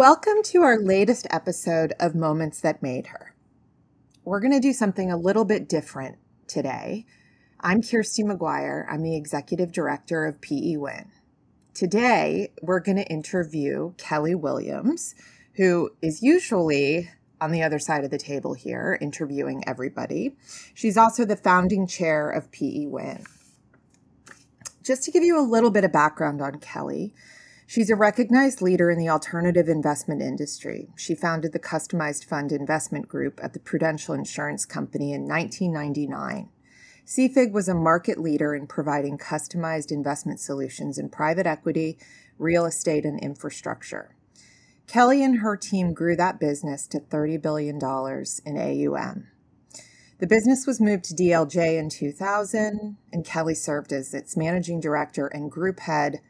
Welcome to our latest episode of Moments That Made Her. We're going to do something a little bit different today. I'm Kirsty McGuire. I'm the executive director of PE Win. Today, we're going to interview Kelly Williams, who is usually on the other side of the table here interviewing everybody. She's also the founding chair of PE Win. Just to give you a little bit of background on Kelly, she's a recognized leader in the alternative investment industry. She founded the Customized Fund Investment Group at the Prudential Insurance Company in 1999. CFIG was a market leader in providing customized investment solutions in private equity, real estate, and infrastructure. Kelly and her team grew that business to $30 billion in AUM. The business was moved to DLJ in 2000, and Kelly served as its managing director and group head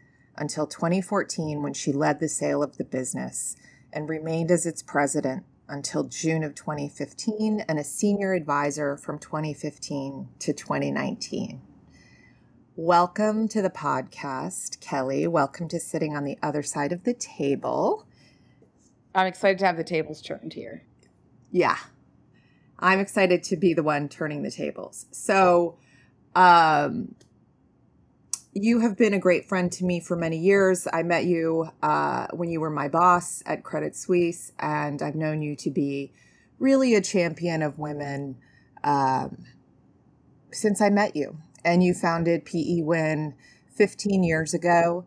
until 2014 when she led the sale of the business and remained as its president until June of 2015 and a senior advisor from 2015 to 2019. Welcome to the podcast, Kelly. Welcome to sitting on the other side of the table. I'm excited to have the tables turned here. Yeah. I'm excited to be the one turning the tables. So, um, you have been a great friend to me for many years. I met you uh, when you were my boss at Credit Suisse, and I've known you to be really a champion of women um, since I met you. And you founded PE Win 15 years ago.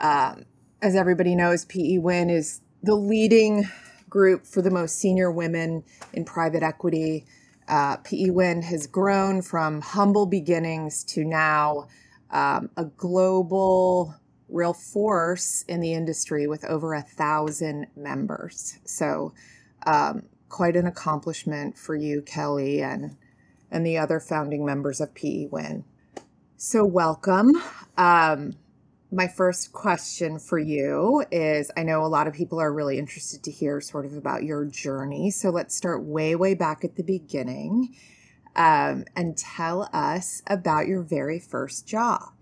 Um, as everybody knows, PE Win is the leading group for the most senior women in private equity. Uh, PE Win has grown from humble beginnings to now um, a global real force in the industry with over a thousand members. So, um, quite an accomplishment for you, Kelly, and and the other founding members of PE Win. So, welcome. Um, my first question for you is I know a lot of people are really interested to hear sort of about your journey. So let's start way, way back at the beginning um, and tell us about your very first job.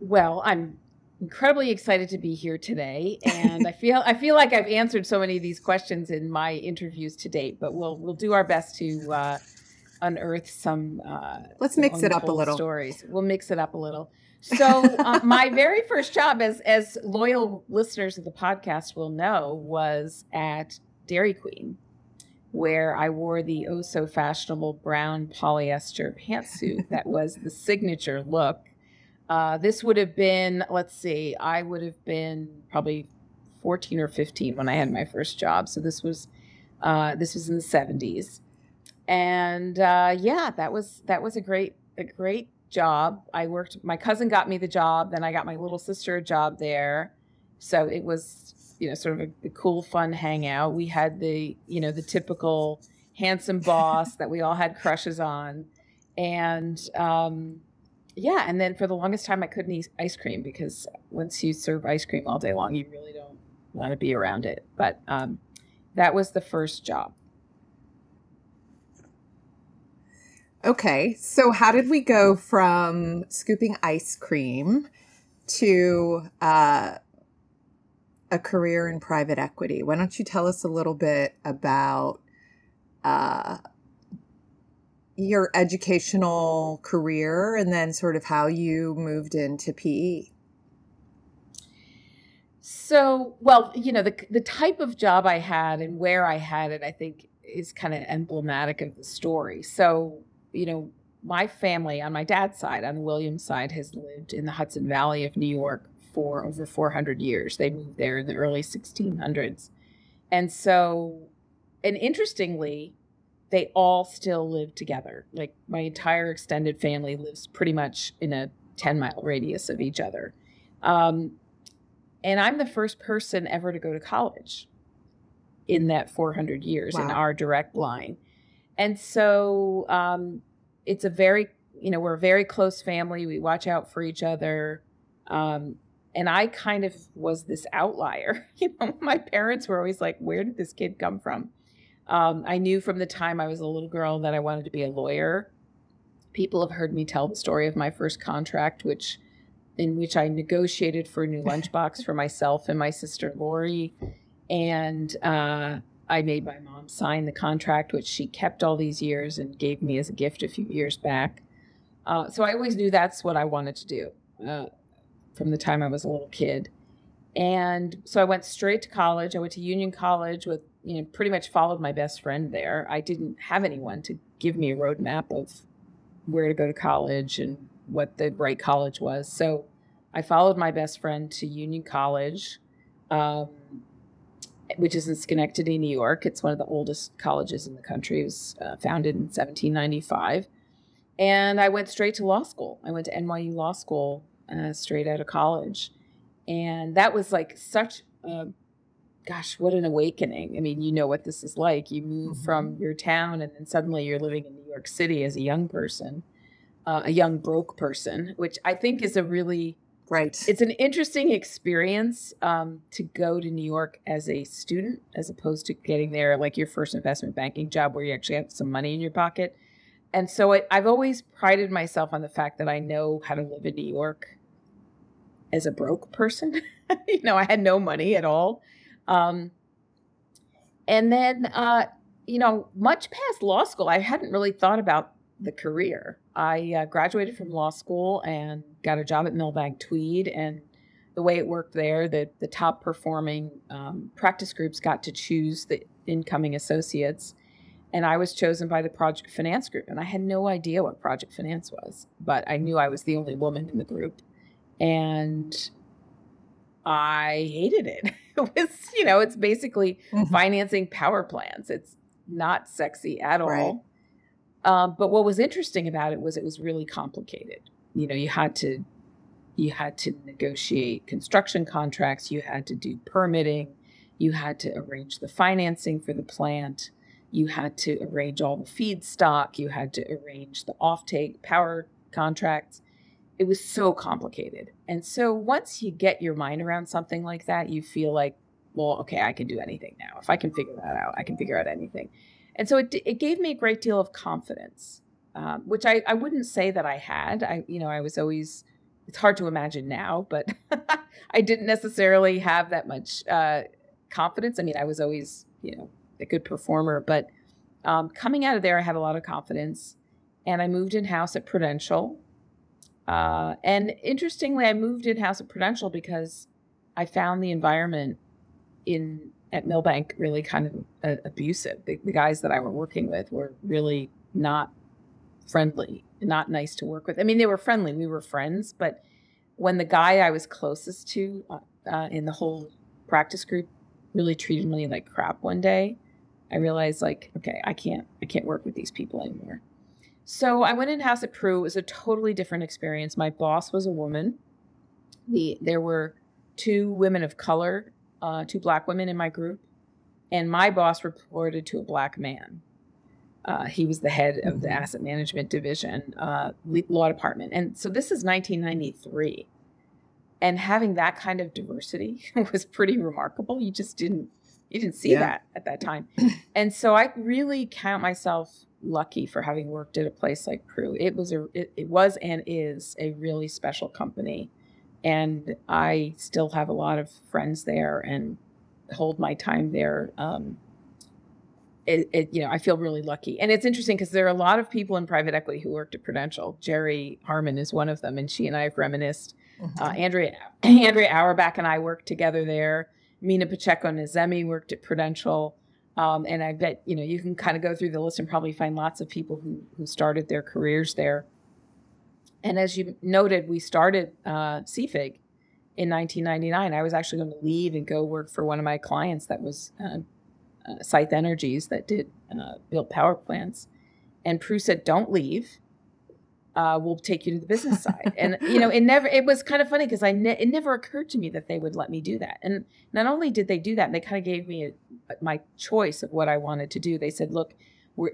Well, I'm incredibly excited to be here today, and I feel I feel like I've answered so many of these questions in my interviews to date. But we'll we'll do our best to uh, unearth some. Uh, Let's mix it up a little. Stories. We'll mix it up a little. So uh, my very first job, as as loyal listeners of the podcast will know, was at Dairy Queen, where I wore the oh so fashionable brown polyester pantsuit that was the signature look. Uh, this would have been, let's see, I would have been probably 14 or 15 when I had my first job. So this was uh, this was in the 70s, and uh, yeah, that was that was a great a great job. I worked, my cousin got me the job, then I got my little sister a job there. So it was, you know, sort of a, a cool, fun hangout. We had the, you know, the typical handsome boss that we all had crushes on. And um, yeah, and then for the longest time, I couldn't eat ice cream because once you serve ice cream all day long, you really don't want to be around it. But um, that was the first job. Okay, so how did we go from scooping ice cream to uh, a career in private equity? Why don't you tell us a little bit about uh, your educational career and then sort of how you moved into PE? So, well, you know, the the type of job I had and where I had it, I think is kind of emblematic of the story. So, you know, my family on my dad's side, on the Williams side, has lived in the Hudson Valley of New York for over 400 years. They moved there in the early 1600s. And so, and interestingly, they all still live together. Like my entire extended family lives pretty much in a 10 mile radius of each other. Um, and I'm the first person ever to go to college in that 400 years wow. in our direct line. And so um, it's a very, you know, we're a very close family. We watch out for each other. Um, and I kind of was this outlier. You know, my parents were always like, where did this kid come from? Um, I knew from the time I was a little girl that I wanted to be a lawyer. People have heard me tell the story of my first contract, which in which I negotiated for a new lunchbox for myself and my sister Lori. And uh, I made my mom sign the contract, which she kept all these years and gave me as a gift a few years back. Uh, so I always knew that's what I wanted to do uh, from the time I was a little kid. And so I went straight to college. I went to Union College with, you know, pretty much followed my best friend there. I didn't have anyone to give me a roadmap of where to go to college and what the right college was. So I followed my best friend to Union College, um, which is in Schenectady, New York. It's one of the oldest colleges in the country. It was uh, founded in 1795. And I went straight to law school. I went to NYU Law School uh, straight out of college. And that was like such a gosh, what an awakening. I mean, you know what this is like. You move mm-hmm. from your town and then suddenly you're living in New York City as a young person, uh, a young broke person, which I think is a really right. It's an interesting experience um, to go to New York as a student, as opposed to getting there like your first investment banking job where you actually have some money in your pocket. And so it, I've always prided myself on the fact that I know how to live in New York as a broke person. you know, I had no money at all. Um, and then, uh, you know, much past law school, I hadn't really thought about the career. I uh, graduated from law school and got a job at Milbank Tweed. And the way it worked there, the, the top performing um, practice groups got to choose the incoming associates. And I was chosen by the project finance group. And I had no idea what project finance was, but I knew I was the only woman in the group. And I hated it. It was, you know, it's basically mm-hmm. financing power plants. It's not sexy at all. Right. Um, but what was interesting about it was it was really complicated. You know, you had to you had to negotiate construction contracts, you had to do permitting, you had to arrange the financing for the plant, you had to arrange all the feedstock, you had to arrange the offtake power contracts it was so complicated. And so once you get your mind around something like that, you feel like, well, okay, I can do anything now. If I can figure that out, I can figure out anything. And so it, it gave me a great deal of confidence, um, which I, I wouldn't say that I had. I, you know, I was always, it's hard to imagine now, but I didn't necessarily have that much uh, confidence. I mean, I was always, you know, a good performer, but um, coming out of there, I had a lot of confidence. And I moved in house at Prudential uh, and interestingly, I moved in house at Prudential because I found the environment in at Milbank really kind of uh, abusive. The, the, guys that I were working with were really not friendly, not nice to work with. I mean, they were friendly, we were friends, but when the guy I was closest to uh, uh in the whole practice group really treated me like crap one day, I realized like, okay, I can't, I can't work with these people anymore. So I went in house at Pru. It was a totally different experience. My boss was a woman. The there were two women of color, uh, two black women in my group, and my boss reported to a black man. Uh, he was the head of the mm-hmm. asset management division, uh, law department, and so this is 1993. And having that kind of diversity was pretty remarkable. You just didn't you didn't see yeah. that at that time, and so I really count myself lucky for having worked at a place like Pru. It was a it, it, was and is a really special company, and I still have a lot of friends there and hold my time there. Um, it, it, you know I feel really lucky, and it's interesting because there are a lot of people in private equity who worked at Prudential. Jerry Harmon is one of them, and she and I have reminisced. Mm-hmm. Uh, Andrea Andrea Auerbach and I worked together there. Mina Pacheco Nazemi worked at Prudential. Um, and I bet you know you can kind of go through the list and probably find lots of people who who started their careers there. And as you noted, we started uh, CFIG in 1999. I was actually going to leave and go work for one of my clients that was uh, uh, Sithe Energies that did uh, built power plants. And Pru said, "Don't leave uh, we'll take you to the business side. and you know, it never. It was kind of funny because I ne- it never occurred to me that they would let me do that. And not only did they do that, they kind of gave me a, my choice of what I wanted to do. They said, "Look,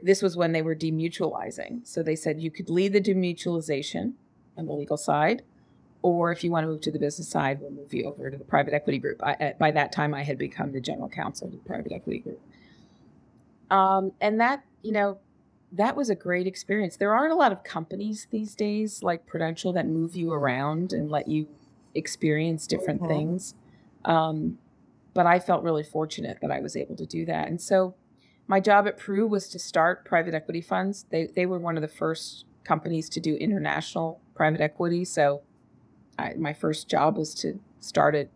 this was when they were demutualizing. So they said you could lead the demutualization on the legal side, or if you want to move to the business side, we'll move you over to the private equity group. I, by that time, I had become the general counsel of the private equity group. Um, and that, you know, that was a great experience. There aren't a lot of companies these days like Prudential that move you around and let you experience different mm-hmm. things. Um, but I felt really fortunate that I was able to do that. And so my job at Pru was to start private equity funds. They, they were one of the first companies to do international private equity. So I, my first job was to start a,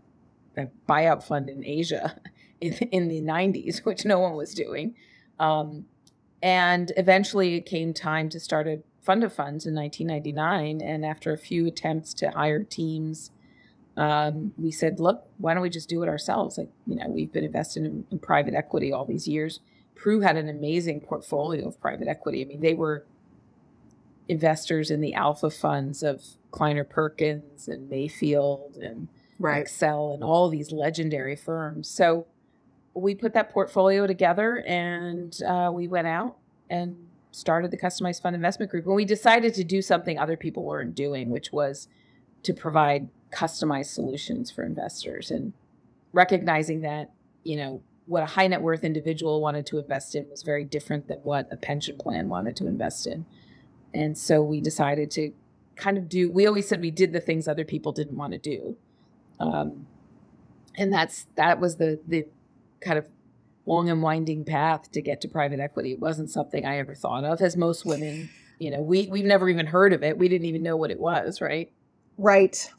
a buyout fund in Asia in, in, the 90s, which no one was doing. Um, and eventually it came time to start a fund of funds in 1999. And after a few attempts to hire teams, um, we said, look, why don't we just do it ourselves? Like, you know, we've been investing in, in private equity all these years. Pru had an amazing portfolio of private equity. I mean, they were investors in the alpha funds of Kleiner Perkins and Mayfield and right. Accel and all these legendary firms. So we put that portfolio together and uh, we went out and started the customized fund investment group. And we decided to do something other people weren't doing, which was to provide customized solutions for investors and recognizing that, you know, what a high net worth individual wanted to invest in was very different than what a pension plan wanted to invest in. And so we decided to kind of do, we always said we did the things other people didn't want to do. Um, and that's, that was the, the kind of long and winding path to get to private equity. It wasn't something I ever thought of as most women, you know, we, we've never even heard of it. We didn't even know what it was. Right. Right.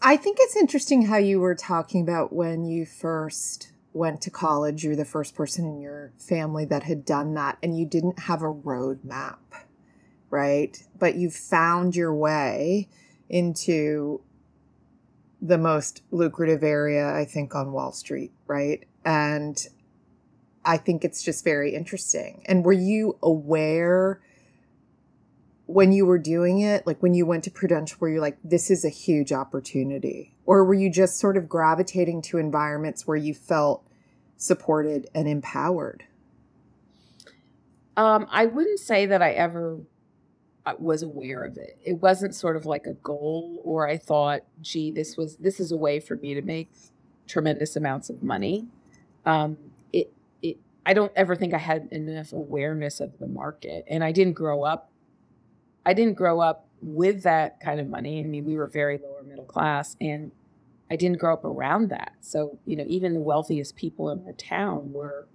I think it's interesting how you were talking about when you first went to college, you were the first person in your family that had done that, and you didn't have a roadmap, right? But you found your way into the most lucrative area, I think, on Wall Street, right? And I think it's just very interesting. And were you aware when you were doing it, like when you went to Prudential, were you like, this is a huge opportunity? Or were you just sort of gravitating to environments where you felt supported and empowered? Um, I wouldn't say that I ever was aware of it. It wasn't sort of like a goal, or I thought, gee, this was this is a way for me to make tremendous amounts of money. Um, it it I don't ever think I had enough awareness of the market, and I didn't grow up I didn't grow up with that kind of money. I mean, we were very lower middle class and I didn't grow up around that. So, you know, even the wealthiest people in the town were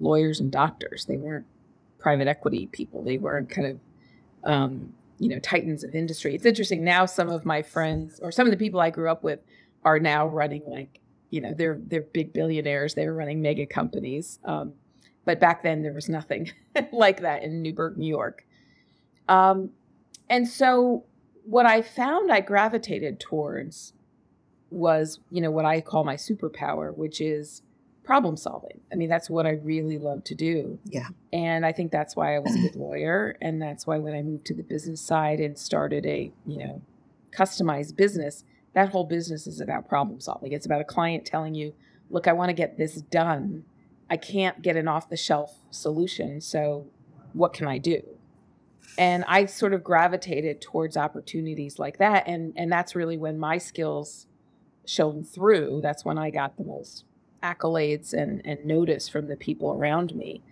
lawyers and doctors. They weren't private equity people. They weren't kind of, um, you know, titans of industry. It's interesting now. Some of my friends or some of the people I grew up with are now running like, you know, they're they're big billionaires. They were running mega companies. Um, but back then there was nothing like that in Newburgh, New York. Um, and so what I found I gravitated towards was, you know, what I call my superpower, which is problem solving. I mean, that's what I really love to do. Yeah. And I think that's why I was a good lawyer. And that's why when I moved to the business side and started a, you know, customized business, that whole business is about problem solving. It's about a client telling you, look, I want to get this done. I can't get an off the shelf solution. So what can I do? and I sort of gravitated towards opportunities like that, and and that's really when my skills shone through. That's when I got the most accolades and and notice from the people around me.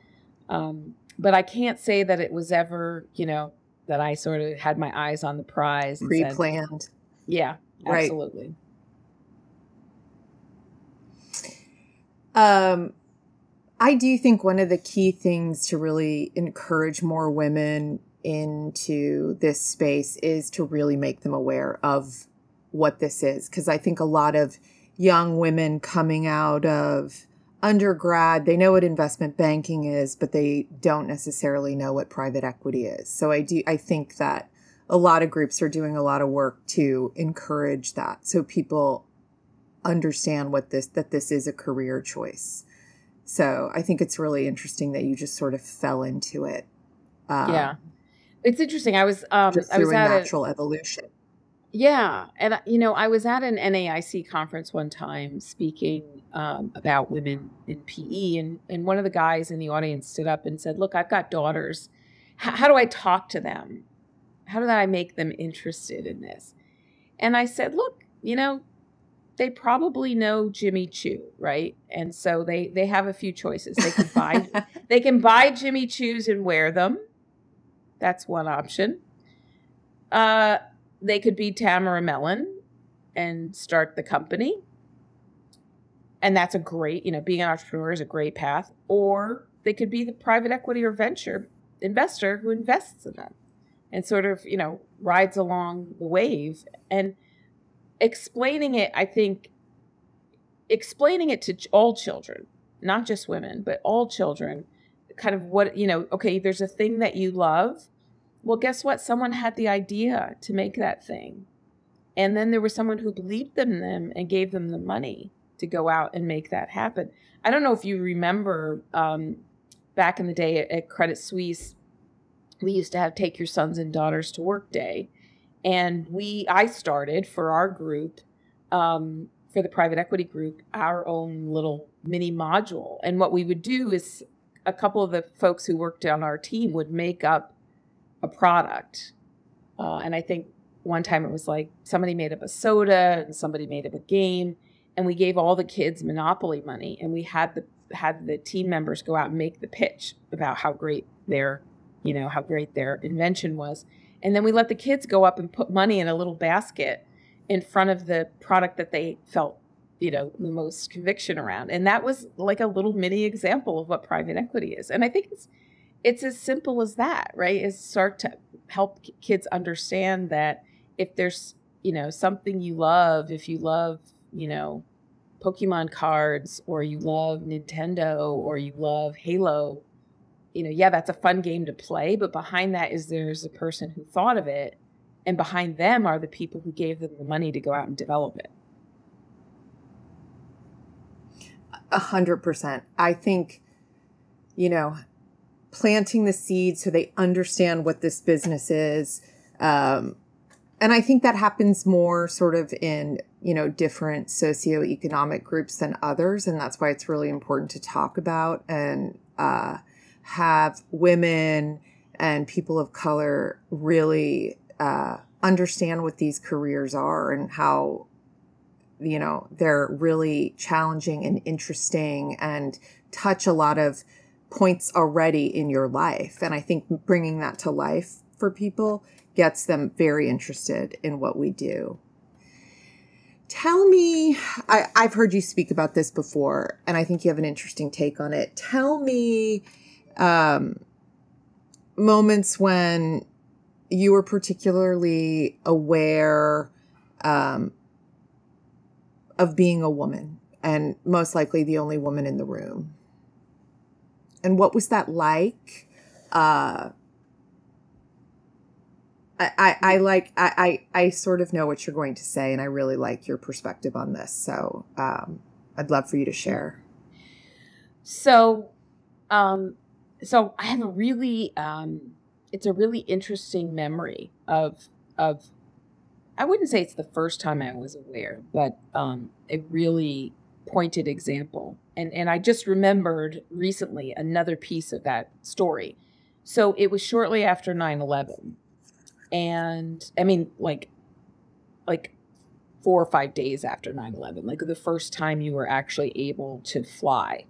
Um, but I can't say that it was ever, you know, that I sort of had my eyes on the prize, pre-planned. Yeah, absolutely. Right. Um, I do think one of the key things to really encourage more women into this space is to really make them aware of what this is. Because I think a lot of young women coming out of undergrad, they know what investment banking is, but they don't necessarily know what private equity is. So I do, I think that a lot of groups are doing a lot of work to encourage that so people understand what this that this is a career choice so i think it's really interesting that you just sort of fell into it um, yeah it's interesting. I was um, just I was at natural a, evolution. Yeah, and you know, I was at an NAIC conference one time speaking um, about women in PE, and and one of the guys in the audience stood up and said, "Look, I've got daughters. H- how do I talk to them? How do I make them interested in this?" And I said, "Look, you know, they probably know Jimmy Choo, right? And so they they have a few choices. They can buy they can buy Jimmy Choos and wear them. That's one option. Uh, they could be Tamara Mellon and start the company. And that's a great, you know, being an entrepreneur is a great path. Or they could be the private equity or venture investor who invests in them and sort of, you know, rides along the wave. And explaining it, I think, explaining it to all children, not just women, but all children, kind of what, you know, okay, there's a thing that you love. Well, guess what? Someone had the idea to make that thing. And then there was someone who believed in them and gave them the money to go out and make that happen. I don't know if you remember um, back in the day at, at Credit Suisse, we used to have Take Your Sons and Daughters to Work Day and we i started for our group um, for the private equity group our own little mini module and what we would do is a couple of the folks who worked on our team would make up a product uh, and i think one time it was like somebody made up a soda and somebody made up a game and we gave all the kids monopoly money and we had the had the team members go out and make the pitch about how great their you know how great their invention was and then we let the kids go up and put money in a little basket in front of the product that they felt, you know, the most conviction around. And that was like a little mini example of what private equity is. And I think it's it's as simple as that, right? Is start to help kids understand that if there's, you know, something you love, if you love, you know, Pokemon cards or you love Nintendo or you love Halo, you know, yeah, that's a fun game to play, but behind that is there's a person who thought of it, and behind them are the people who gave them the money to go out and develop it. A hundred percent. I think, you know, planting the seed so they understand what this business is. Um, and I think that happens more sort of in, you know, different socioeconomic groups than others. And that's why it's really important to talk about and, uh, have women and people of color really uh, understand what these careers are and how you know they're really challenging and interesting and touch a lot of points already in your life. And i think bringing that to life for people gets them very interested in what we do. Tell me I, i've heard you speak about this before and i think you have an interesting take on it. Tell me um, moments when you were particularly aware um, of being a woman and most likely the only woman in the room. And what was that like? Uh, I, I, I like I, I, I sort of know what you're going to say and I really like your perspective on this. So um, I'd love for you to share. So um, so I have a really um, it's a really interesting memory of of I wouldn't say it's the first time I was aware, but um, a really pointed example. And and I just remembered recently another piece of that story. So it was shortly after 9/11. And I mean like like 4 or 5 days after 9/11, like the first time you were actually able to fly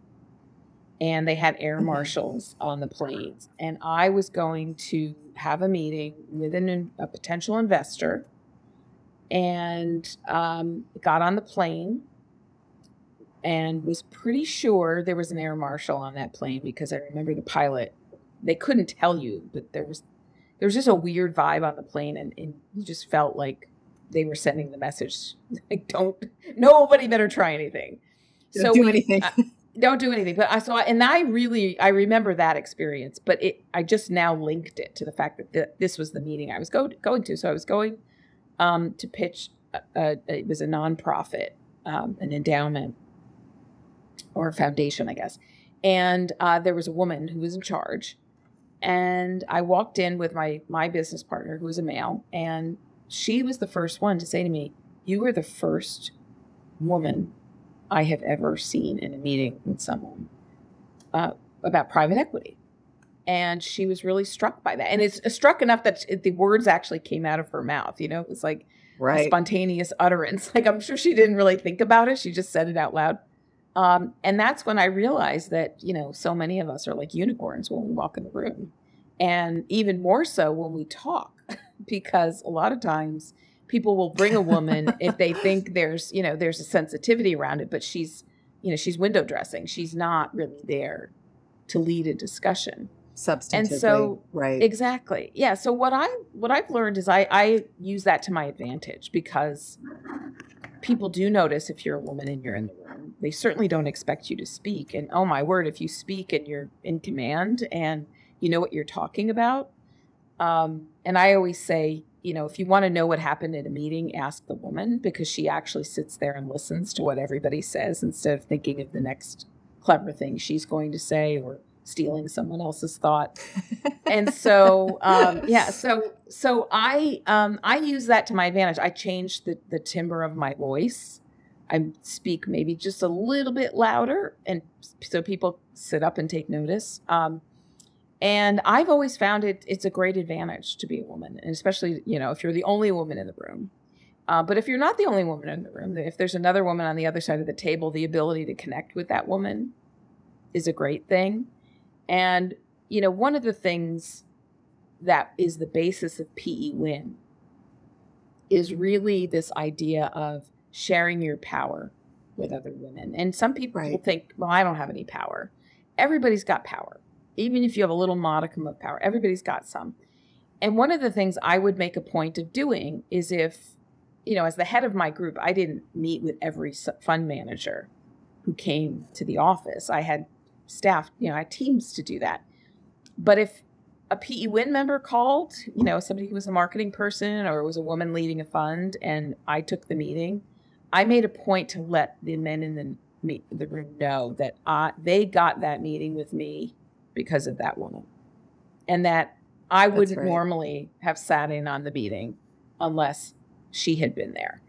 and they had air marshals on the planes. And I was going to have a meeting with an, a potential investor and um, got on the plane and was pretty sure there was an air marshal on that plane because I remember the pilot. They couldn't tell you, but there was there was just a weird vibe on the plane, and, and you just felt like they were sending the message like, "Don't nobody better try anything." Don't so do we, anything. Uh, don't do anything but i saw and i really i remember that experience but it i just now linked it to the fact that the, this was the meeting i was go, going to so i was going um, to pitch a, a, it was a nonprofit um, an endowment or foundation i guess and uh, there was a woman who was in charge and i walked in with my my business partner who was a male and she was the first one to say to me you were the first woman I have ever seen in a meeting with someone uh, about private equity. And she was really struck by that. And it's struck enough that the words actually came out of her mouth. You know, it was like, right. spontaneous utterance. Like I'm sure she didn't really think about it. She just said it out loud. Um, and that's when I realized that, you know, so many of us are like unicorns when we walk in the room. And even more so when we talk, because a lot of times people will bring a woman if they think there's, you know, there's a sensitivity around it, but she's, you know, she's window dressing. She's not really there to lead a discussion. Substantively, And so- right. Exactly. Yeah. So what I what I've learned is I I use that to my advantage because people do notice if you're a woman and you're in the room. They certainly don't expect you to speak. And oh my word, if you speak and you're in command and you know what you're talking about. Um, and I always say, you know, if you want to know what happened at a meeting, ask the woman because she actually sits there and listens to what everybody says instead of thinking of the next clever thing she's going to say or stealing someone else's thought and so um, yeah so so i um, i use that to my advantage. I change the, the timbre of my voice. I speak maybe just a little bit louder and so people sit up and take notice. Um, and i've always found it it's a great advantage to be a woman and especially you know if you're the only woman in the room. Uh, but if you're not the only woman in the room if there's another woman on the other side of the table the ability to connect with that woman is a great thing. And, you know, one of the things that is the basis of PE Win is really this idea of sharing your power with other women. And some people Right. think, well, I don't have any power. Everybody's got power. Even if you have a little modicum of power, everybody's got some. And one of the things I would make a point of doing is if, you know, as the head of my group, I didn't meet with every fund manager who came to the office. I had staff, you know, I had teams to do that. But if a PE Win member called, you know, somebody who was a marketing person or was a woman leading a fund, and I took the meeting, I made a point to let the men in the meet the room know that I, they got that meeting with me because of that woman, and that I That's wouldn't right. normally have sat in on the meeting unless she had been there.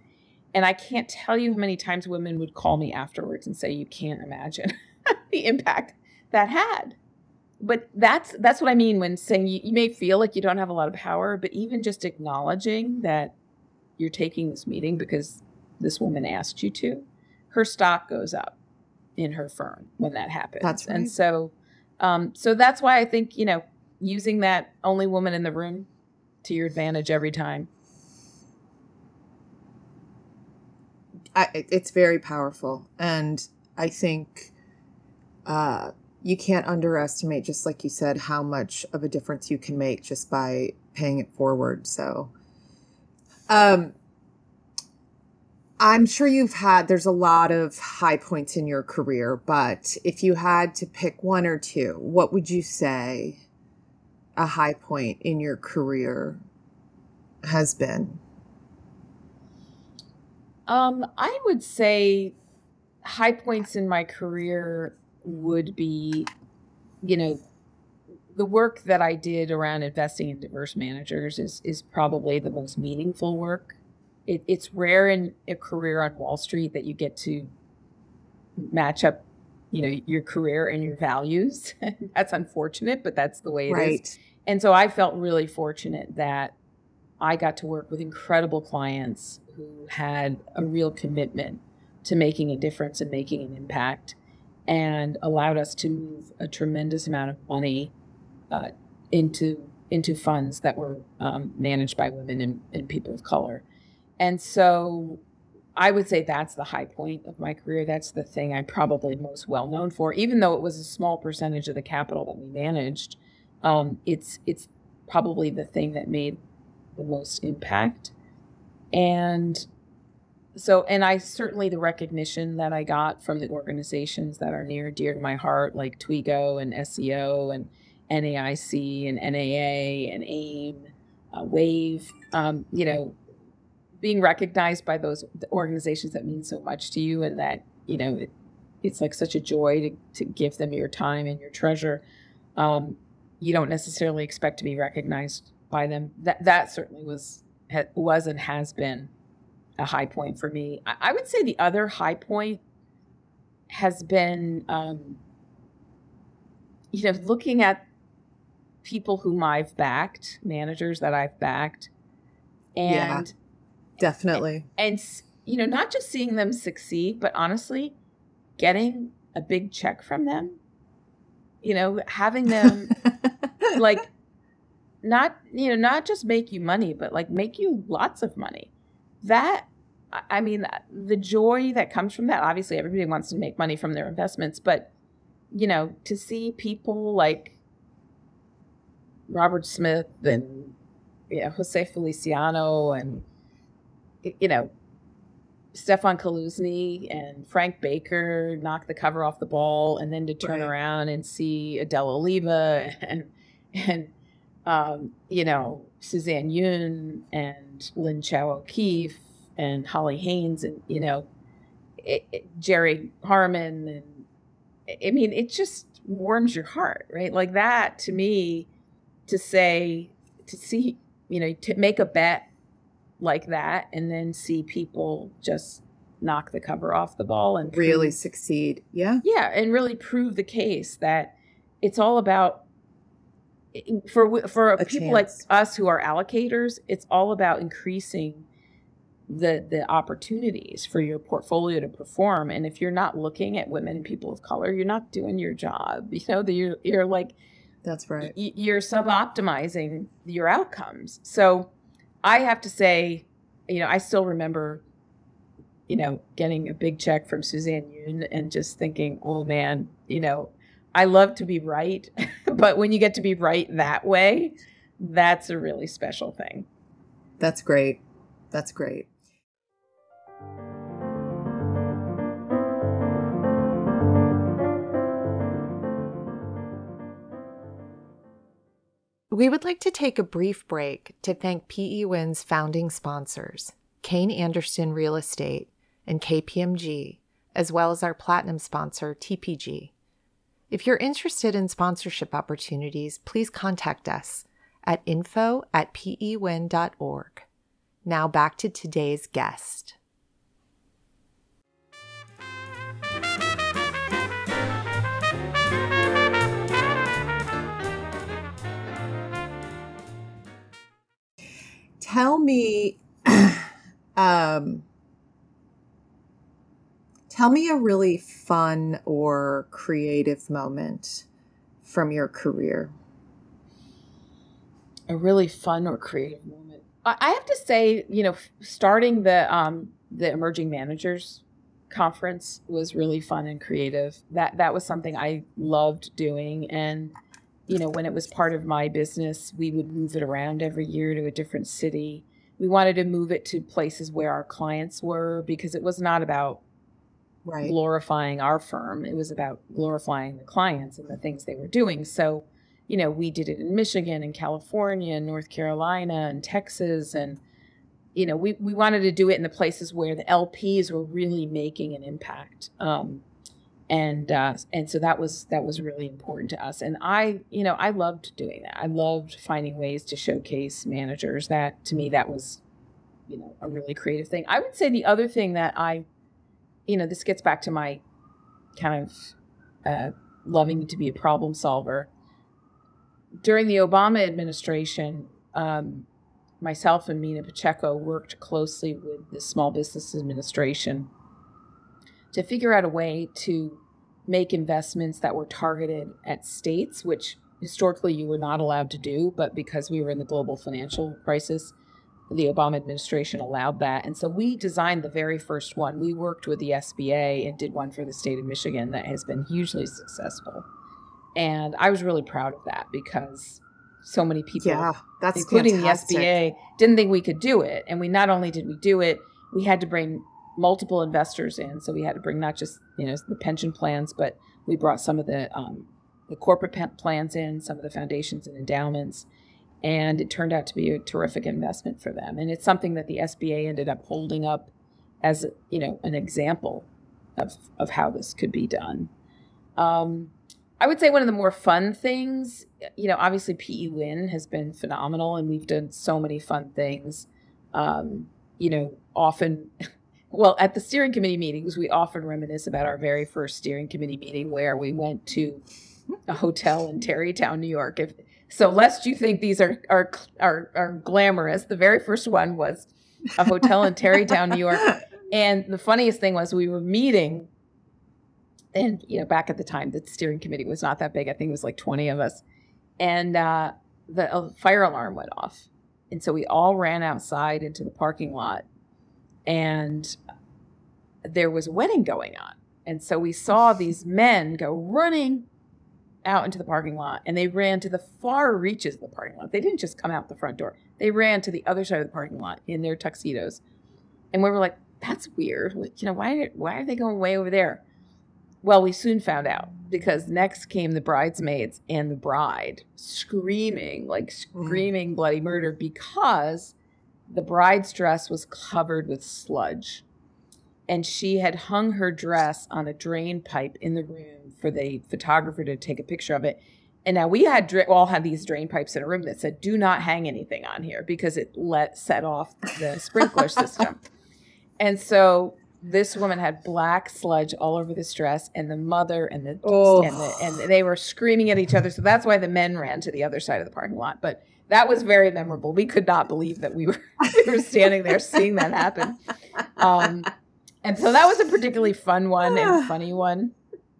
And I can't tell you how many times women would call me afterwards and say, "You can't imagine the impact that had." But that's that's what I mean when saying you, you may feel like you don't have a lot of power, but even just acknowledging that you're taking this meeting because this woman asked you to, her stock goes up in her firm when that happens. That's right. And so, um, so that's why I think you know using that only woman in the room to your advantage every time. I, it's very powerful and i think uh, you can't underestimate just like you said how much of a difference you can make just by paying it forward so. Um i'm sure you've had there's a lot of high points in your career but if you had to pick one or two what would you say a high point in your career has been? Um, I would say high points in my career would be, you know, the work that I did around investing in diverse managers is is probably the most meaningful work. It, it's rare in a career on Wall Street that you get to match up, you know, your career and your values. that's unfortunate, but that's the way it is. right And so I felt really fortunate that I got to work with incredible clients who had a real commitment to making a difference and making an impact and allowed us to move a tremendous amount of money uh, into into funds that were um, managed by women and, and people of color. And so I would say that's the high point of my career. That's the thing I'm probably most well known for, even though it was a small percentage of the capital that we managed um, it's it's probably the thing that made the most impact and so and i certainly the recognition that i got from the organizations that are near dear to my heart like Toigo and seo and naic and naa and aim uh, wave um, you know being recognized by those organizations that mean so much to you and that you know it, it's like such a joy to, to give them your time and your treasure um, you don't necessarily expect to be recognized by them. That that certainly was was and has been a high point for me. I, I would say the other high point has been, um, you know, looking at people whom I've backed, managers that I've backed, Yeah. and Definitely. And, and, you know, not just seeing them succeed, but honestly, getting a big check from them, you know, having them like not, you know, not just make you money, but like make you lots of money. That, I mean, the joy that comes from that, obviously, everybody wants to make money from their investments, but, you know, to see people like Robert Smith and, yeah, Jose Feliciano and, you know, Stefan Kaluzny and Frank Baker knock the cover off the ball, and then to turn right. around and see Adele Oliva and and um, you know Suzanne Yoon and Lynn Chao O'Keefe and Holly Haynes and you know it, it, Jerry Harmon and I mean it just warms your heart, right? Like that to me to say to see you know to make a bet like that and then see people just knock the cover off the ball and really succeed. Yeah. Yeah, and really prove the case that it's all about for for a people chance. like us who are allocators, it's all about increasing the the opportunities for your portfolio to perform. And if you're not looking at women and people of color you're not doing your job. You know you're, you're like that's right. you're sub-optimizing your outcomes. So I have to say, you know, I still remember, you know, getting a big check from Suzanne Yoon and just thinking, oh man, you know, I love to be right, but when you get to be right that way, that's a really special thing. That's great. That's great. We would like to take a brief break to thank PE Win's founding sponsors, Kayne Anderson Real Estate and KPMG, as well as our platinum sponsor, TPG. If you're interested in sponsorship opportunities, please contact us at info at pewin.org. Now back to today's guest. tell me um, tell me a really fun or creative moment from your career. A really fun or creative moment. I have to say you know starting the um, the emerging managers conference was really fun and creative. That that was something i loved doing. And you know, when it was part of my business, we would move it around every year to a different city. We wanted to move it to places where our clients were because it was not about right. glorifying our firm. It was about glorifying the clients and the things they were doing. So, you know, we did it in Michigan and California and North Carolina and Texas. And, you know, we, we wanted to do it in the places where the LPs were really making an impact. Um, and uh, and so that was that was really important to us and i you know i loved doing that i loved finding ways to showcase managers that to me that was you know a really creative thing i would say the other thing that i you know this gets back to my kind of uh, loving to be a problem solver. During the obama administration um, myself and mina pacheco worked closely with the small business administration to figure out a way to make investments that were targeted at states, which historically you were not allowed to do, but because we were in the global financial crisis, the Obama administration allowed that. And so we designed the very first one. We worked with the SBA and did one for the state of Michigan that has been hugely successful. And I was really proud of that because so many people, yeah, that's including fantastic. the SBA, didn't think we could do it. And we not only did we do it, we had to bring multiple investors in. So we had to bring not just you know the pension plans, but we brought some of the um, the corporate plans in, some of the foundations and endowments, and it turned out to be a terrific investment for them. And it's something that the SBA ended up holding up as you know an example of of how this could be done. Um, I would say one of the more fun things, you know, obviously PE Win has been phenomenal, and we've done so many fun things. Um, you know, often well, at the steering committee meetings, we often reminisce about our very first steering committee meeting where we went to a hotel in Tarrytown, New York. If so, lest you think these are are are, are glamorous, the very first one was a hotel in Tarrytown, New York. And the funniest thing was we were meeting, and you know, back at the time, the steering committee was not that big. I think it was like twenty of us, and uh, the uh, fire alarm went off, and so we all ran outside into the parking lot, and there was a wedding going on, and so we saw these men go running out into the parking lot and they ran to the far reaches of the parking lot. They didn't just come out the front door. They ran to the other side of the parking lot in their tuxedos. And we were like, that's weird. Like, you know, why why are they going way over there? Well, we soon found out because next came the bridesmaids and the bride screaming, like mm. screaming bloody murder because the bride's dress was covered with sludge. And she had hung her dress on a drain pipe in the room for the photographer to take a picture of it. And now we had all had these drain pipes in a room that said, "Do not hang anything on here because it let set off the sprinkler system." And so this woman had black sludge all over this dress, and the mother and the, oh. and the and they were screaming at each other. So that's why the men ran to the other side of the parking lot. But that was very memorable. We could not believe that we were we were standing there seeing that happen. Um, and so that was a particularly fun one and funny one.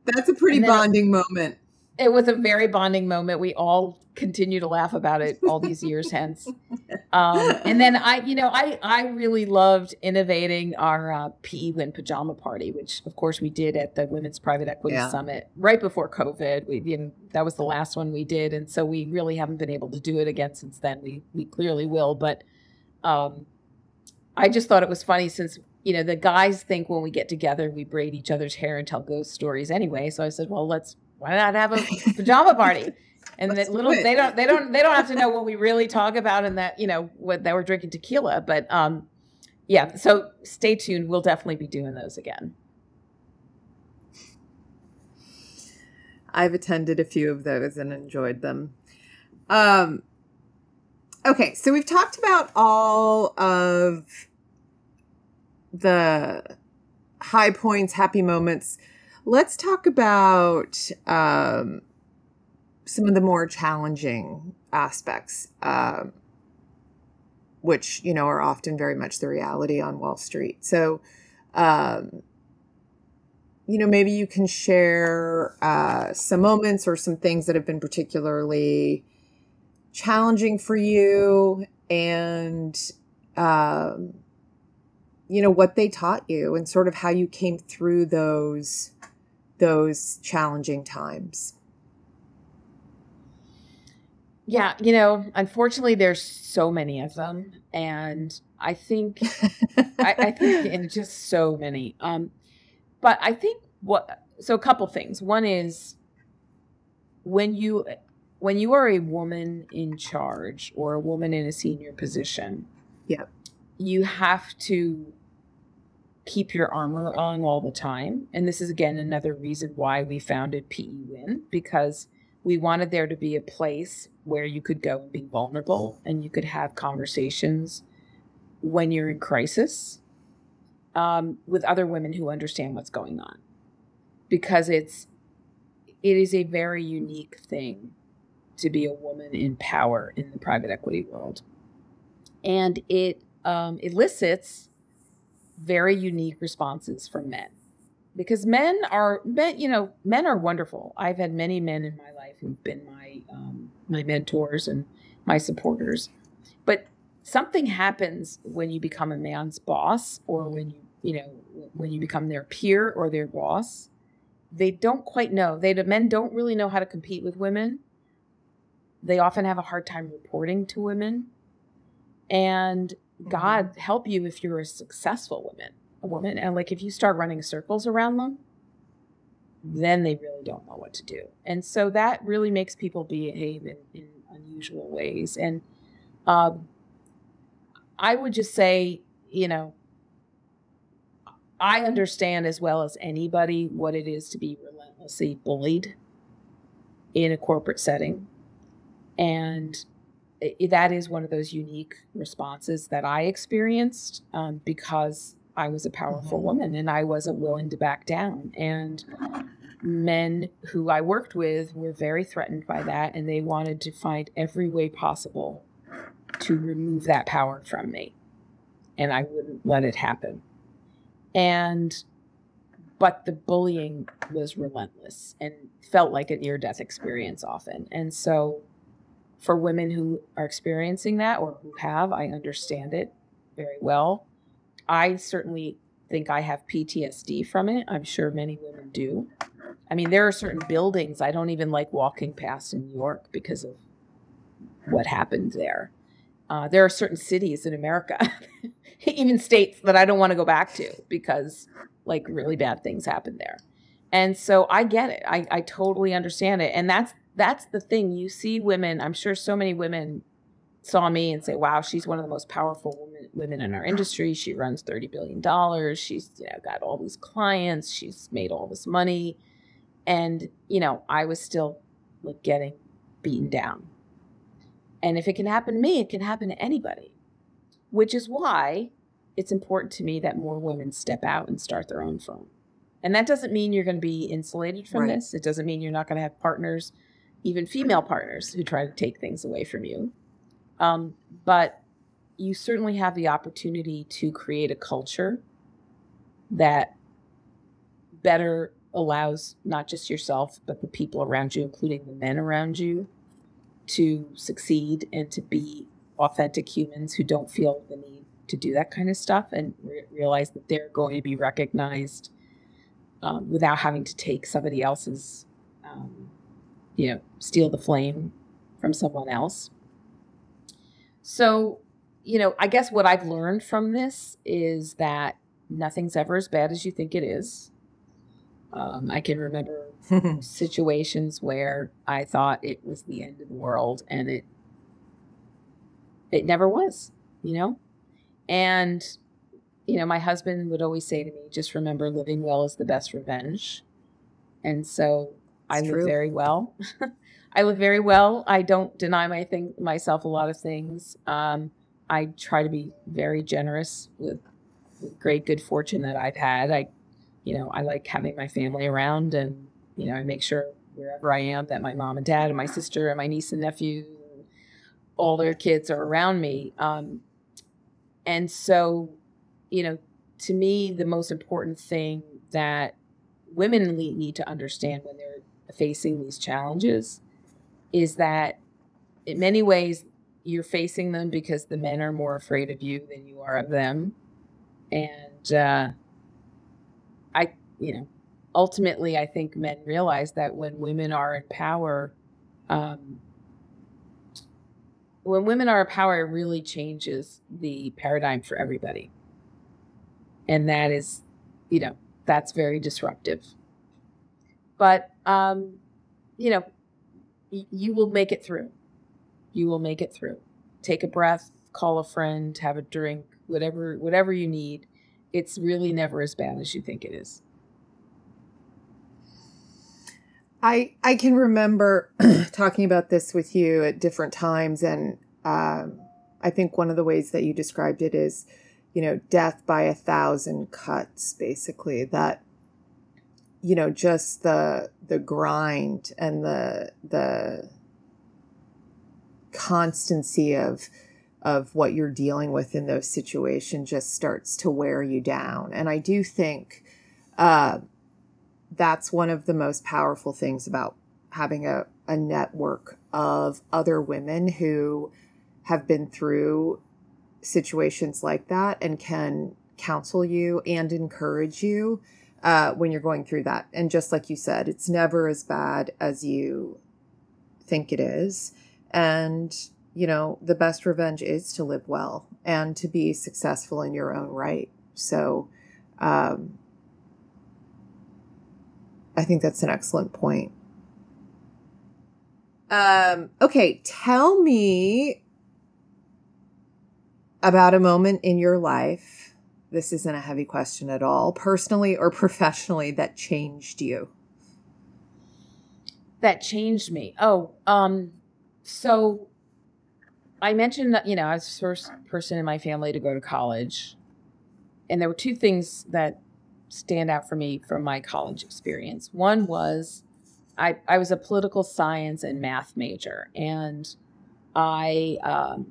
That's a pretty bonding moment. It was a very bonding moment. We all continue to laugh about it all these years hence. Um, and then I, you know, I I really loved innovating our uh, PE Win pajama party, which of course we did at the Women's Private Equity yeah. Summit right before COVID. We, you know, that was the last one we did, and so we really haven't been able to do it again since then. We we clearly will, but um, I just thought it was funny since you know the guys think when we get together we braid each other's hair and tell ghost stories anyway. So I said, well, let's why not have a pajama party? And that little they don't they don't they don't have to know what we really talk about and that you know what that we're drinking tequila. But um, yeah. So stay tuned. We'll definitely be doing those again. I've attended a few of those and enjoyed them. Um, okay, so we've talked about all of the high points, happy moments. Let's talk about um, some of the more challenging aspects, uh, which you know are often very much the reality on Wall Street. So, um, you know, maybe you can share uh, some moments or some things that have been particularly challenging for you, and um, you know what they taught you, and sort of how you came through those those challenging times? Yeah, you know, unfortunately, there's so many of them, and I think, I, I, think, and just so many. Um, but I think what so a couple things. One is when you when you are a woman in charge or a woman in a senior position. Yeah, you have to keep your armor on all the time. And this is again another reason why we founded PE Win because we wanted there to be a place where you could go and be vulnerable and you could have conversations when you're in crisis um, with other women who understand what's going on because it's it is a very unique thing to be a woman in power in the private equity world and it um, elicits very unique responses from men. Because men are men you know men are wonderful. I've had many men in my life who've been my um, my mentors and my supporters. But something happens when you become a man's boss or when you you know when you become their peer or their boss. They don't quite know. They men don't really know how to compete with women. They often have a hard time reporting to women. And God mm-hmm. help you if you're a successful woman, a woman, and like if you start running circles around them, then they really don't know what to do, and so that really makes people behave in, in unusual ways. And um, I would just say, you know, I understand as well as anybody what it is to be relentlessly bullied in a corporate setting, and that is one of those unique responses that I experienced um, because I was a powerful mm-hmm. woman and I wasn't willing to back down. And men who I worked with were very threatened by that and they wanted to find every way possible to remove that power from me. and I wouldn't let it happen. And but the bullying was relentless and felt like a near death experience often. And so for women who are experiencing that or who have, I understand it very well. I certainly think I have PTSD from it. I'm sure many women do. I mean, there are certain buildings I don't even like walking past in New York because of what happened there. Uh, there are certain cities in America, even states that I don't want to go back to because like really bad things happen there. And so I get it. I, I totally understand it. And that's that's the thing. You see women, I'm sure so many women saw me and say, wow, she's one of the most powerful women, women in our industry. She runs $30 billion. She's you know, got all these clients. She's made all this money. And, you know, I was still like getting beaten down. And if it can happen to me, it can happen to anybody, which is why it's important to me that more women step out and start their own firm. And that doesn't mean you're going to be insulated from right. this. It doesn't mean you're not going to have partners, even female partners, who try to take things away from you. Um, but you certainly have the opportunity to create a culture that better allows not just yourself, but the people around you, including the men around you, to succeed and to be authentic humans who don't feel the need to do that kind of stuff and re- realize that they're going to be recognized um, without having to take somebody else's, um, you know, steal the flame from someone else. So, you know, I guess what I've learned from this is that nothing's ever as bad as you think it is. Um, I can remember situations where I thought it was the end of the world, and it it never was, you know. And you know, my husband would always say to me, "Just remember, living well is the best revenge." And so I live very well. I live very well. I don't deny my thing myself a lot of things. Um, I try to be very generous with, with great good fortune that I've had. I you know, I like having my family around and, you know, I make sure wherever I am that my mom and dad and my sister and my niece and nephew, all their kids are around me. Um, and so, you know, to me, the most important thing that women need to understand when they're facing these challenges is that in many ways you're facing them because the men are more afraid of you than you are of them. And, uh, I, you know, ultimately, I think men realize that when women are in power, um, when women are in power, it really changes the paradigm for everybody. And that is, you know, that's very disruptive. But, um, you know, y- you will make it through. You will make it through. Take a breath, call a friend, have a drink, whatever, whatever you need it's really never as bad as you think it is. I I can remember talking about this with you at different times, and um, I think one of the ways that you described it is, you know, death by a thousand cuts, basically. That you know, just the the grind and the the constancy of of what you're dealing with in those situations just starts to wear you down. And I do think uh, that's one of the most powerful things about having a, a network of other women who have been through situations like that and can counsel you and encourage you uh, when you're going through that. And just like you said, it's never as bad as you think it is. And you know, the best revenge is to live well and to be successful in your own right. So, um, I think that's an excellent point. Um, okay, tell me about a moment in your life. This isn't a heavy question at all, personally or professionally, that changed you. That changed me. Oh, um, so I mentioned that, you know, I was the first person in my family to go to college. And there were two things that stand out for me from my college experience. One was I, I was a political science and math major, and I um,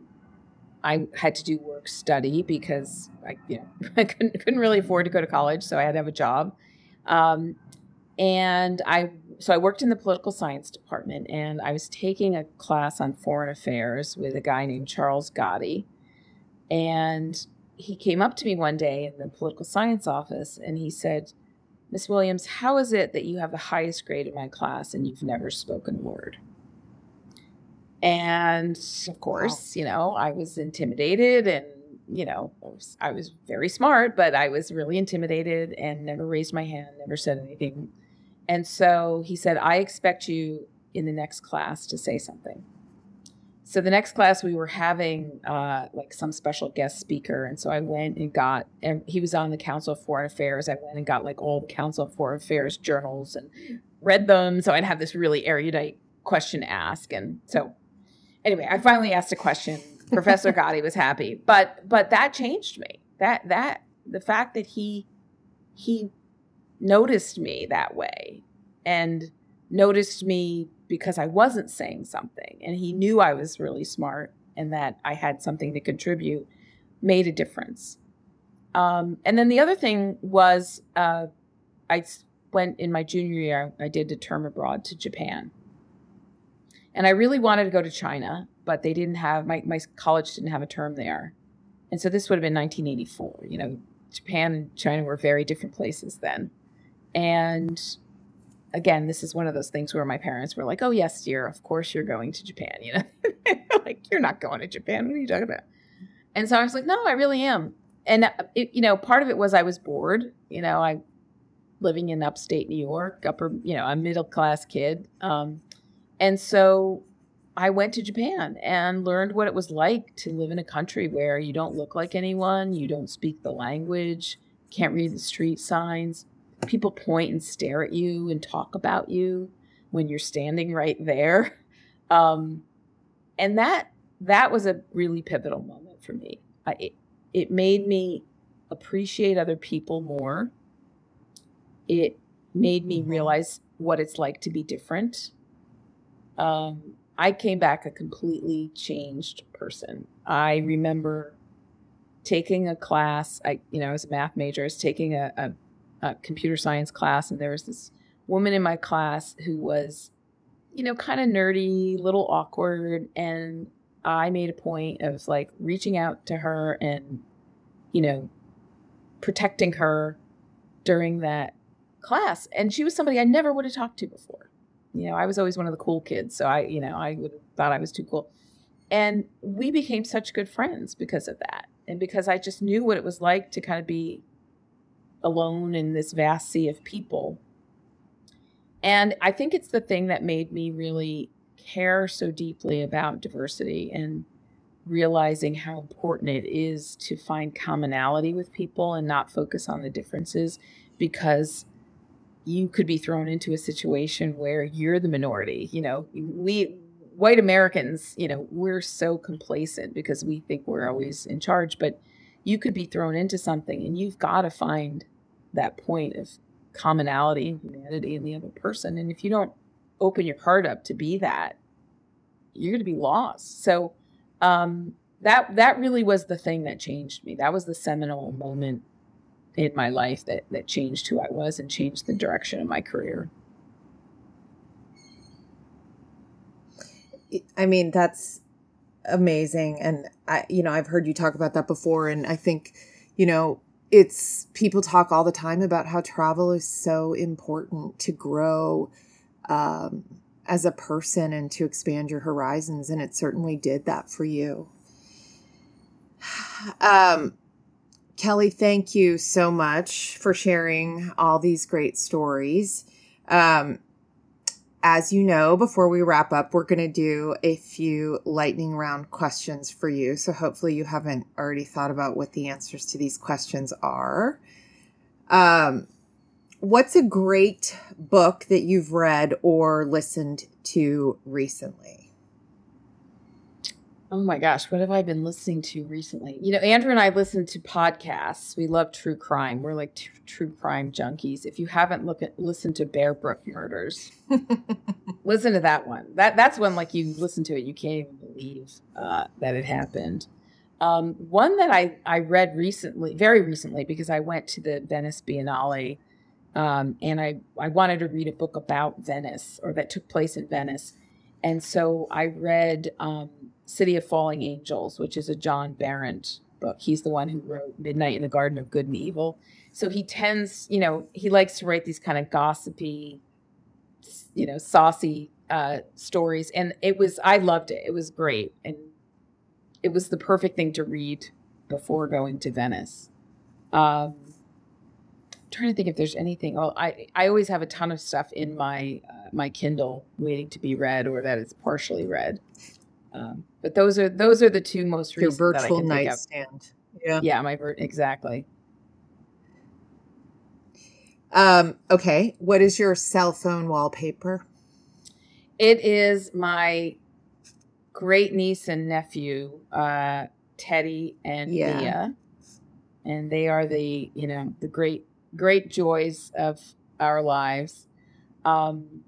I had to do work study because I, you know, I couldn't, couldn't really afford to go to college, so I had to have a job. Um, and I so I worked in the political science department, and I was taking a class on foreign affairs with a guy named Charles Gotti, and he came up to me one day in the political science office, and he said, "Miss Williams, how is it that you have the highest grade in my class and you've never spoken a word?" And of course, wow. you know, I was intimidated and, you know, I was, I was, very smart, but I was really intimidated and never raised my hand, never said anything. And so he said, I expect you in the next class to say something. So the next class we were having uh, like some special guest speaker, and so I went and got, and he was on the Council of Foreign Affairs. I went and got like all the Council of Foreign Affairs journals and read them, so I'd have this really erudite question to ask. And so anyway, I finally asked a question. Professor Gotti was happy, but but that changed me. That that the fact that he he noticed me that way and noticed me because I wasn't saying something and he knew I was really smart and that I had something to contribute made a difference. Um, and then the other thing was uh, I went in my junior year, I did a term abroad to Japan. And I really wanted to go to China, but they didn't have my, my college didn't have a term there. And so this would have been 1984. You know, Japan and China were very different places then. And again, this is one of those things where my parents were like, "Oh yes, dear, of course you're going to Japan." You know, like you're not going to Japan. What are you talking about? And so I was like, "No, I really am." And uh, it, you know, part of it was I was bored. You know, I living in upstate New York, upper, you know, a middle class kid. Um, and so I went to Japan and learned what it was like to live in a country where you don't look like anyone, you don't speak the language, can't read the street signs. People point and stare at you and talk about you when you're standing right there. Um, and that that was a really pivotal moment for me. I, it, it made me appreciate other people more. It made me realize what it's like to be different um, I came back a completely changed person. I remember taking a class. I, you know, I was a math major. I was taking a, a, a computer science class, and there was this woman in my class who was, you know, kind of nerdy, little awkward, and I made a point of like reaching out to her and, you know, protecting her during that class. And she was somebody I never would have talked to before you know, I was always one of the cool kids, so I, you know, I would thought I was too cool. And we became such good friends because of that. And because I just knew what it was like to kind of be alone in this vast sea of people. And I think it's the thing that made me really care so deeply about diversity and realizing how important it is to find commonality with people and not focus on the differences because you could be thrown into a situation where you're the minority. You know, we white Americans, you know, we're so complacent because we think we're always in charge, but you could be thrown into something and you've got to find that point of commonality and humanity in the other person. And if you don't open your heart up to be that, you're going to be lost. So, um, that that really was the thing that changed me. That was the seminal moment in my life that that changed who I was and changed the direction of my career. I mean, that's amazing and I you know, I've heard you talk about that before and I think, you know, it's people talk all the time about how travel is so important to grow um, as a person and to expand your horizons and it certainly did that for you. Um, Kelly, thank you so much for sharing all these great stories. Um, as you know, before we wrap up, we're going to do a few lightning round questions for you. So hopefully, you haven't already thought about what the answers to these questions are. Um, what's a great book that you've read or listened to recently? Oh my gosh, what have I been listening to recently? You know, Andrew and I listen to podcasts. We love true crime. We're like t- true crime junkies. If you haven't look at listened to Bear Brook Murders, listen to that one. That that's one like you listen to it, you can't even believe uh, that it happened. Um, one that I, I read recently, very recently, because I went to the Venice Biennale um, and I, I wanted to read a book about Venice or that took place in Venice. And so I read um, City of Falling Angels, which is a John Berendt book. He's the one who wrote Midnight in the Garden of Good and Evil. So he tends, you know, he likes to write these kind of gossipy, you know, saucy uh, stories. And it was, I loved it. It was great. And it was the perfect thing to read before going to Venice. Um, trying to think if there's anything. Well, I I always have a ton of stuff in my uh, my Kindle waiting to be read or that it's partially read. Um, but those are those are the two most Your virtual nightstand. Yeah. Yeah, my ver- exactly. Um, okay. What is your cell phone wallpaper? It is my great niece and nephew, uh, Teddy and yeah. Mia. And they are the, you know, the great great joys of our lives. Um,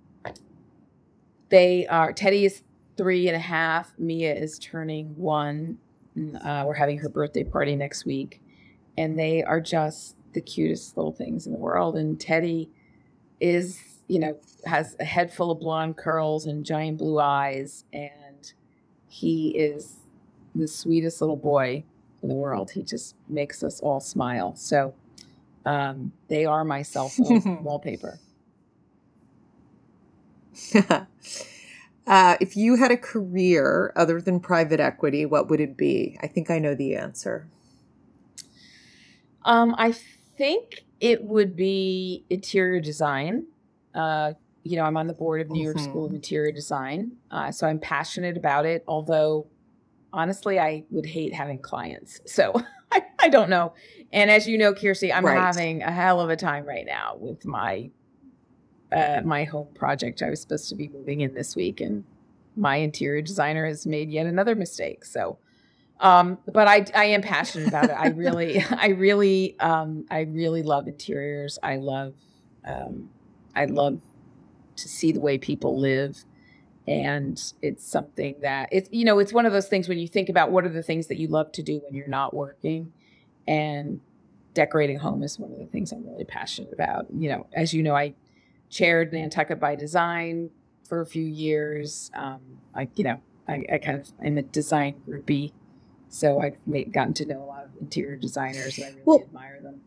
they are Teddy is three and a half. Mia is turning one. Uh, we're having her birthday party next week, and they are just the cutest little things in the world. And Teddy is, you know, has a head full of blonde curls and giant blue eyes, and he is the sweetest little boy in the world. He just makes us all smile. So um, they are my cell phone wallpaper. uh, if you had a career other than private equity, what would it be? I think I know the answer. Um, I think it would be interior design. Uh, you know, I'm on the board of New York mm-hmm. School of Interior Design, uh, so I'm passionate about it. Although, honestly, I would hate having clients. So I, I don't know. And as you know, Kirsty, I'm right. having a hell of a time right now with my uh, my home project. I was supposed to be moving in this week, and my interior designer has made yet another mistake. So, um, but I I am passionate about it. I really I really um, I really love interiors. I love um, I love to see the way people live and it's something that it's you know it's one of those things when you think about what are the things that you love to do when you're not working and decorating home is one of the things i'm really passionate about you know as you know i chaired nantucket by design for a few years um, i you know I, I kind of i'm a design groupie so i've made, gotten to know a lot of interior designers and i really well, admire them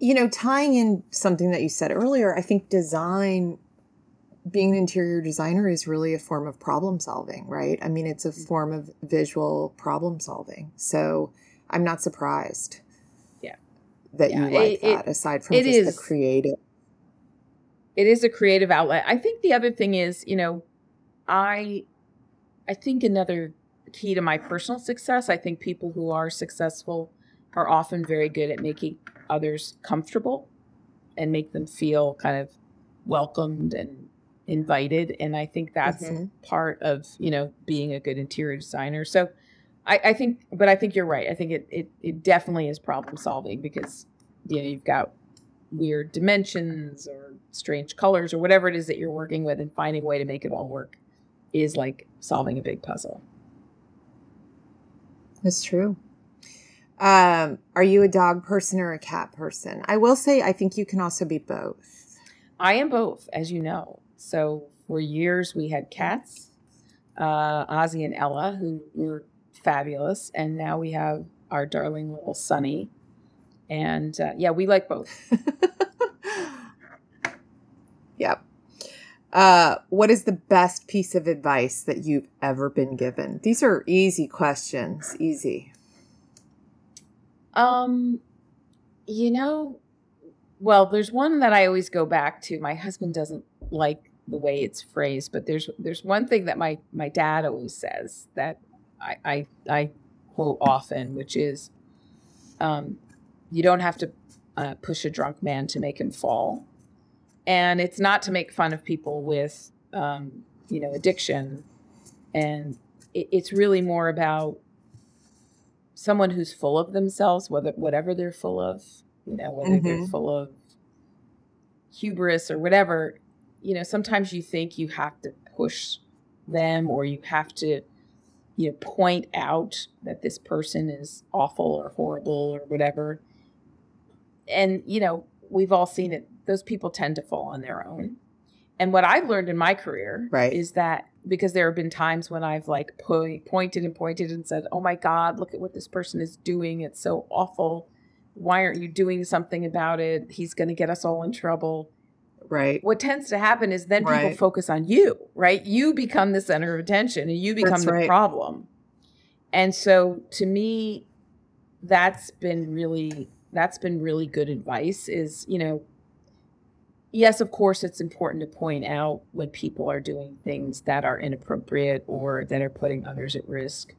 you know tying in something that you said earlier i think design being an interior designer is really a form of problem solving, right? I mean, it's a mm-hmm. form of visual problem solving. So I'm not surprised. That yeah. you like it, that, aside from just is, the creative. It is a creative outlet. I think the other thing is, you know, I I think another key to my personal success, I think people who are successful are often very good at making others comfortable and make them feel kind of welcomed and invited and i think that's mm-hmm. part of you know being a good interior designer so I, I, think but i think you're right. I think it, it it definitely is problem solving because you know you've got weird dimensions or strange colors or whatever it is that you're working with and finding a way to make it all work is like solving a big puzzle. That's true. Um, are you a dog person or a cat person? I will say i think you can also be both. I am both as you know. So for years we had cats, uh, Ozzy and Ella, who were fabulous, and now we have our darling little Sunny. And uh, yeah, we like both. yep. Uh, what is the best piece of advice that you've ever been given? These are easy questions. Easy. Um, you know, well, there's one that I always go back to. My husband doesn't like the way it's phrased, but there's there's one thing that my my dad always says that I I, I quote often, which is, um, you don't have to uh, push a drunk man to make him fall, and it's not to make fun of people with um, you know addiction, and it, it's really more about someone who's full of themselves, whether whatever they're full of, you know, whether mm-hmm. they're full of hubris or whatever you know, sometimes you think you have to push them or you have to you know point out that this person is awful or horrible or whatever. And you know we've all seen it. Those people tend to fall on their own. And what i've learned in my career Right. is that because there have been times when i've like po- pointed and pointed and said oh my god look at what this person is doing. It's so awful. Why aren't you doing something about it? He's going to get us all in trouble Right. what tends to happen is then people focus on you, right? You become the center of attention and you become That's the right. problem. And so to me, that's been really that's been really good advice is, you know, yes, of course it's important to point out when people are doing things that are inappropriate or that are putting others at risk.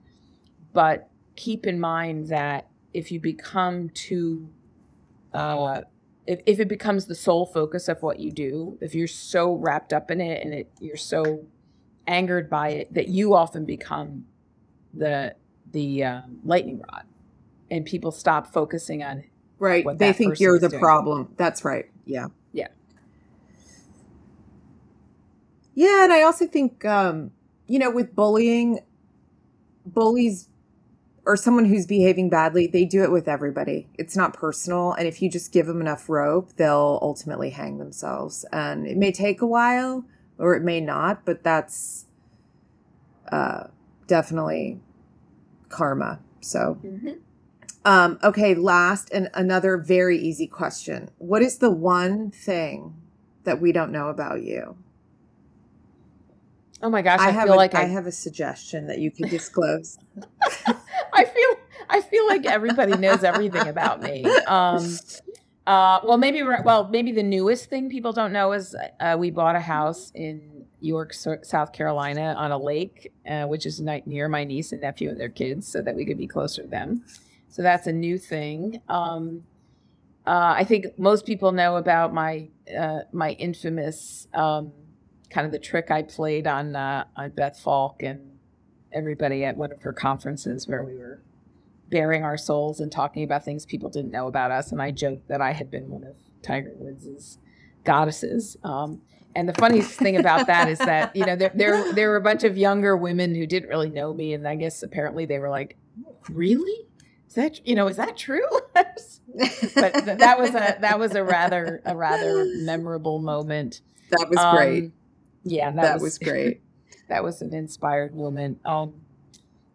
But keep in mind that if you become too uh if, if it becomes the sole focus of what you do, if you're so wrapped up in it and it, you're so angered by it that you often become the the um, lightning rod, and people stop focusing on Right. what They think you're the doing. problem. That's right. Yeah. Yeah. Yeah, and I also think um, you know, with bullying, bullies or someone who's behaving badly, they do it with everybody. It's not personal, and if you just give them enough rope, they'll ultimately hang themselves. And it may take a while or it may not, but that's uh definitely karma. So, um, okay, last and another very easy question. What is the one thing that we don't know about you? Oh my gosh, I, have feel a, like I I, have a suggestion that you could disclose. I feel I feel like everybody knows everything about me. Um, uh, well, maybe well, maybe the newest thing people don't know is uh, we bought a house in York, South Carolina, on a lake, uh, which is near my niece and nephew and their kids, so that we could be closer to them. So that's a new thing. Um, uh, I think most people know about my uh, my infamous um, kind of the trick I played on uh, on Beth Falk and everybody at one of her conferences where we were baring our souls and talking about things people didn't know about us. And I joked that I had been one of Tiger Woods' goddesses. Um, and the funniest thing about that is that you know there, there there were a bunch of younger women who didn't really know me, and I guess apparently they were like, "Really? Is that you know is that true?" but th- that was a that was a rather a rather memorable moment. that was Um, great. Yeah, that, That, was, great. That was an inspired moment. Um,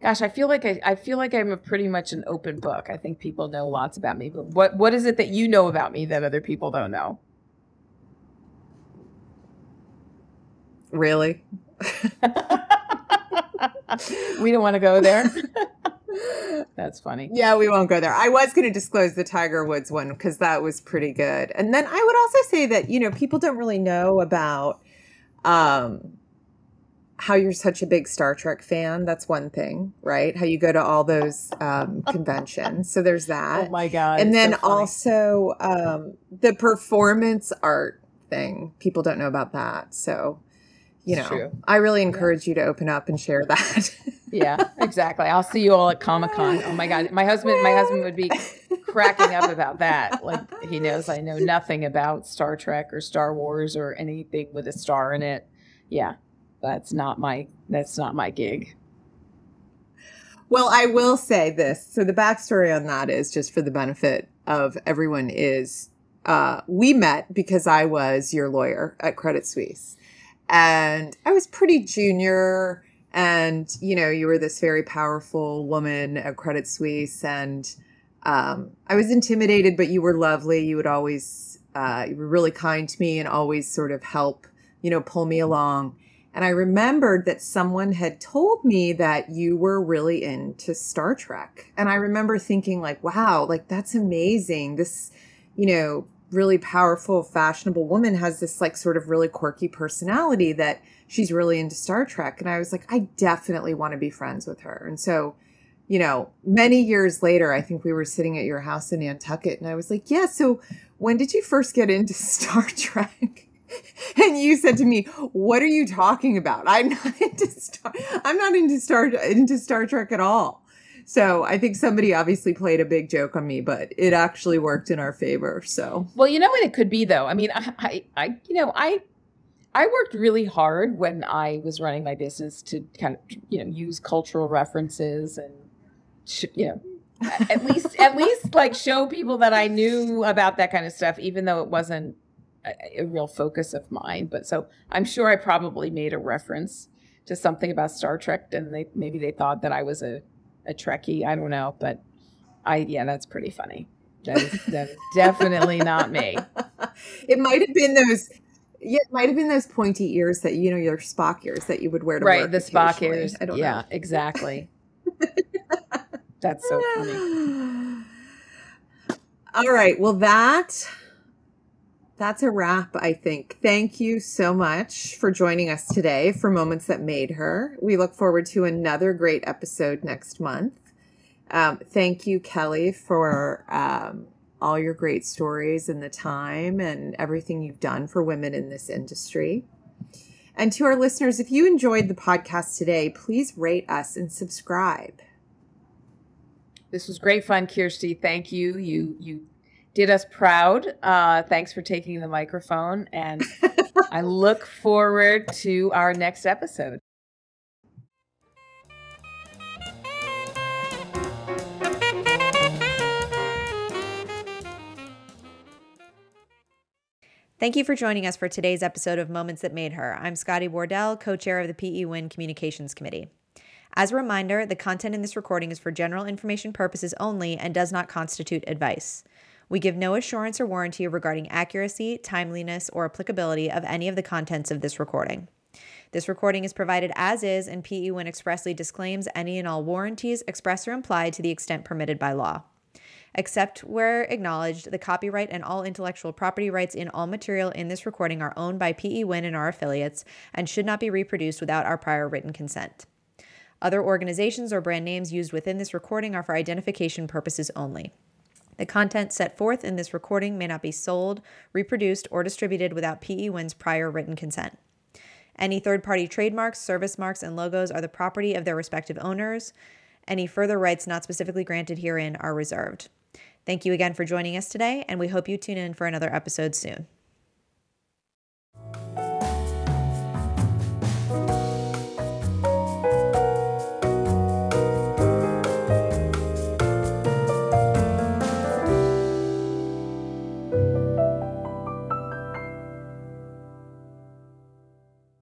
gosh, I feel like I, I feel like I'm a pretty much an open book. I think people know lots about me, but what what is it that you know about me that other people don't know? Really? we don't want to go there. That's funny. Yeah, we won't go there. I was going to disclose the Tiger Woods one because that was pretty good. And then I would also say that, you know, people don't really know about um how you're such a big Star Trek fan. That's one thing, right? How you go to all those um conventions. So there's that. Oh my god! and then so also um the performance art thing. People don't know about that. So, you It's know, true. I really encourage you to open up and share that. yeah, exactly. I'll see you all at Comic Con. Oh my god, my husband, my husband would be cracking up about that. Like he knows I know nothing about Star Trek or Star Wars or anything with a star in it. Yeah, that's not my that's not my gig. Well, I will say this. So the backstory on that is just for the benefit of everyone is uh, we met because I was your lawyer at Credit Suisse. And I was pretty junior and you know, you were this very powerful woman at Credit Suisse and um, I was intimidated, but you were lovely. You would always uh, you were really kind to me and always sort of help, you know, pull me along. And I remembered that someone had told me that you were really into Star Trek. And I remember thinking, like, wow, like that's amazing. This, you know, really powerful, fashionable woman has this like sort of really quirky personality that she's really into Star Trek. And I was like, I definitely want to be friends with her. And so, you know, many years later, I think we were sitting at your house in Nantucket, and I was like, yeah, so when did you first get into Star Trek? And you said to me, "What are you talking about? I'm not into Star. I'm not into Star into Star Trek at all." So I think somebody obviously played a big joke on me, but it actually worked in our favor. So Well, you know what it could be though. I mean, I, I, I you know, I, I worked really hard when I was running my business to kind of you know use cultural references and you know at least at least like show people that I knew about that kind of stuff, even though it wasn't a, a, real focus of mine. But so I'm sure I probably made a reference to something about Star Trek, and they maybe they thought that I was a a Trekkie. I don't know, but I yeah, that's pretty funny. That is, that is definitely not me. It might have been those. Yeah, it might have been those pointy ears that you know your Spock ears that you would wear to right, work the Spock ears. I don't yeah, know. exactly. That's so funny. All right. Well, that that's a wrap, I think. Thank you so much for joining us today for Moments That Made Her. We look forward to another great episode next month. Um, thank you, Kelly, for um, all your great stories and the time and everything you've done for women in this industry. And to our listeners, if you enjoyed the podcast today, please rate us and subscribe. This was great fun, Kirsty. Thank you. You you did us proud. Uh, thanks for taking the microphone, and I look forward to our next episode. Thank you for joining us for today's episode of Moments That Made Her. I'm Scotty Wardell, co chair of the PE Win Communications Committee. As a reminder, the content in this recording is for general information purposes only and does not constitute advice. We give no assurance or warranty regarding accuracy, timeliness, or applicability of any of the contents of this recording. This recording is provided as is, and PE Win expressly disclaims any and all warranties, express or implied, to the extent permitted by law. Except where acknowledged, the copyright and all intellectual property rights in all material in this recording are owned by PE Win and our affiliates and should not be reproduced without our prior written consent. Other organizations or brand names used within this recording are for identification purposes only. The content set forth in this recording may not be sold, reproduced, or distributed without PE Win's prior written consent. Any third party trademarks, service marks, and logos are the property of their respective owners. Any further rights not specifically granted herein are reserved. Thank you again for joining us today, and we hope you tune in for another episode soon.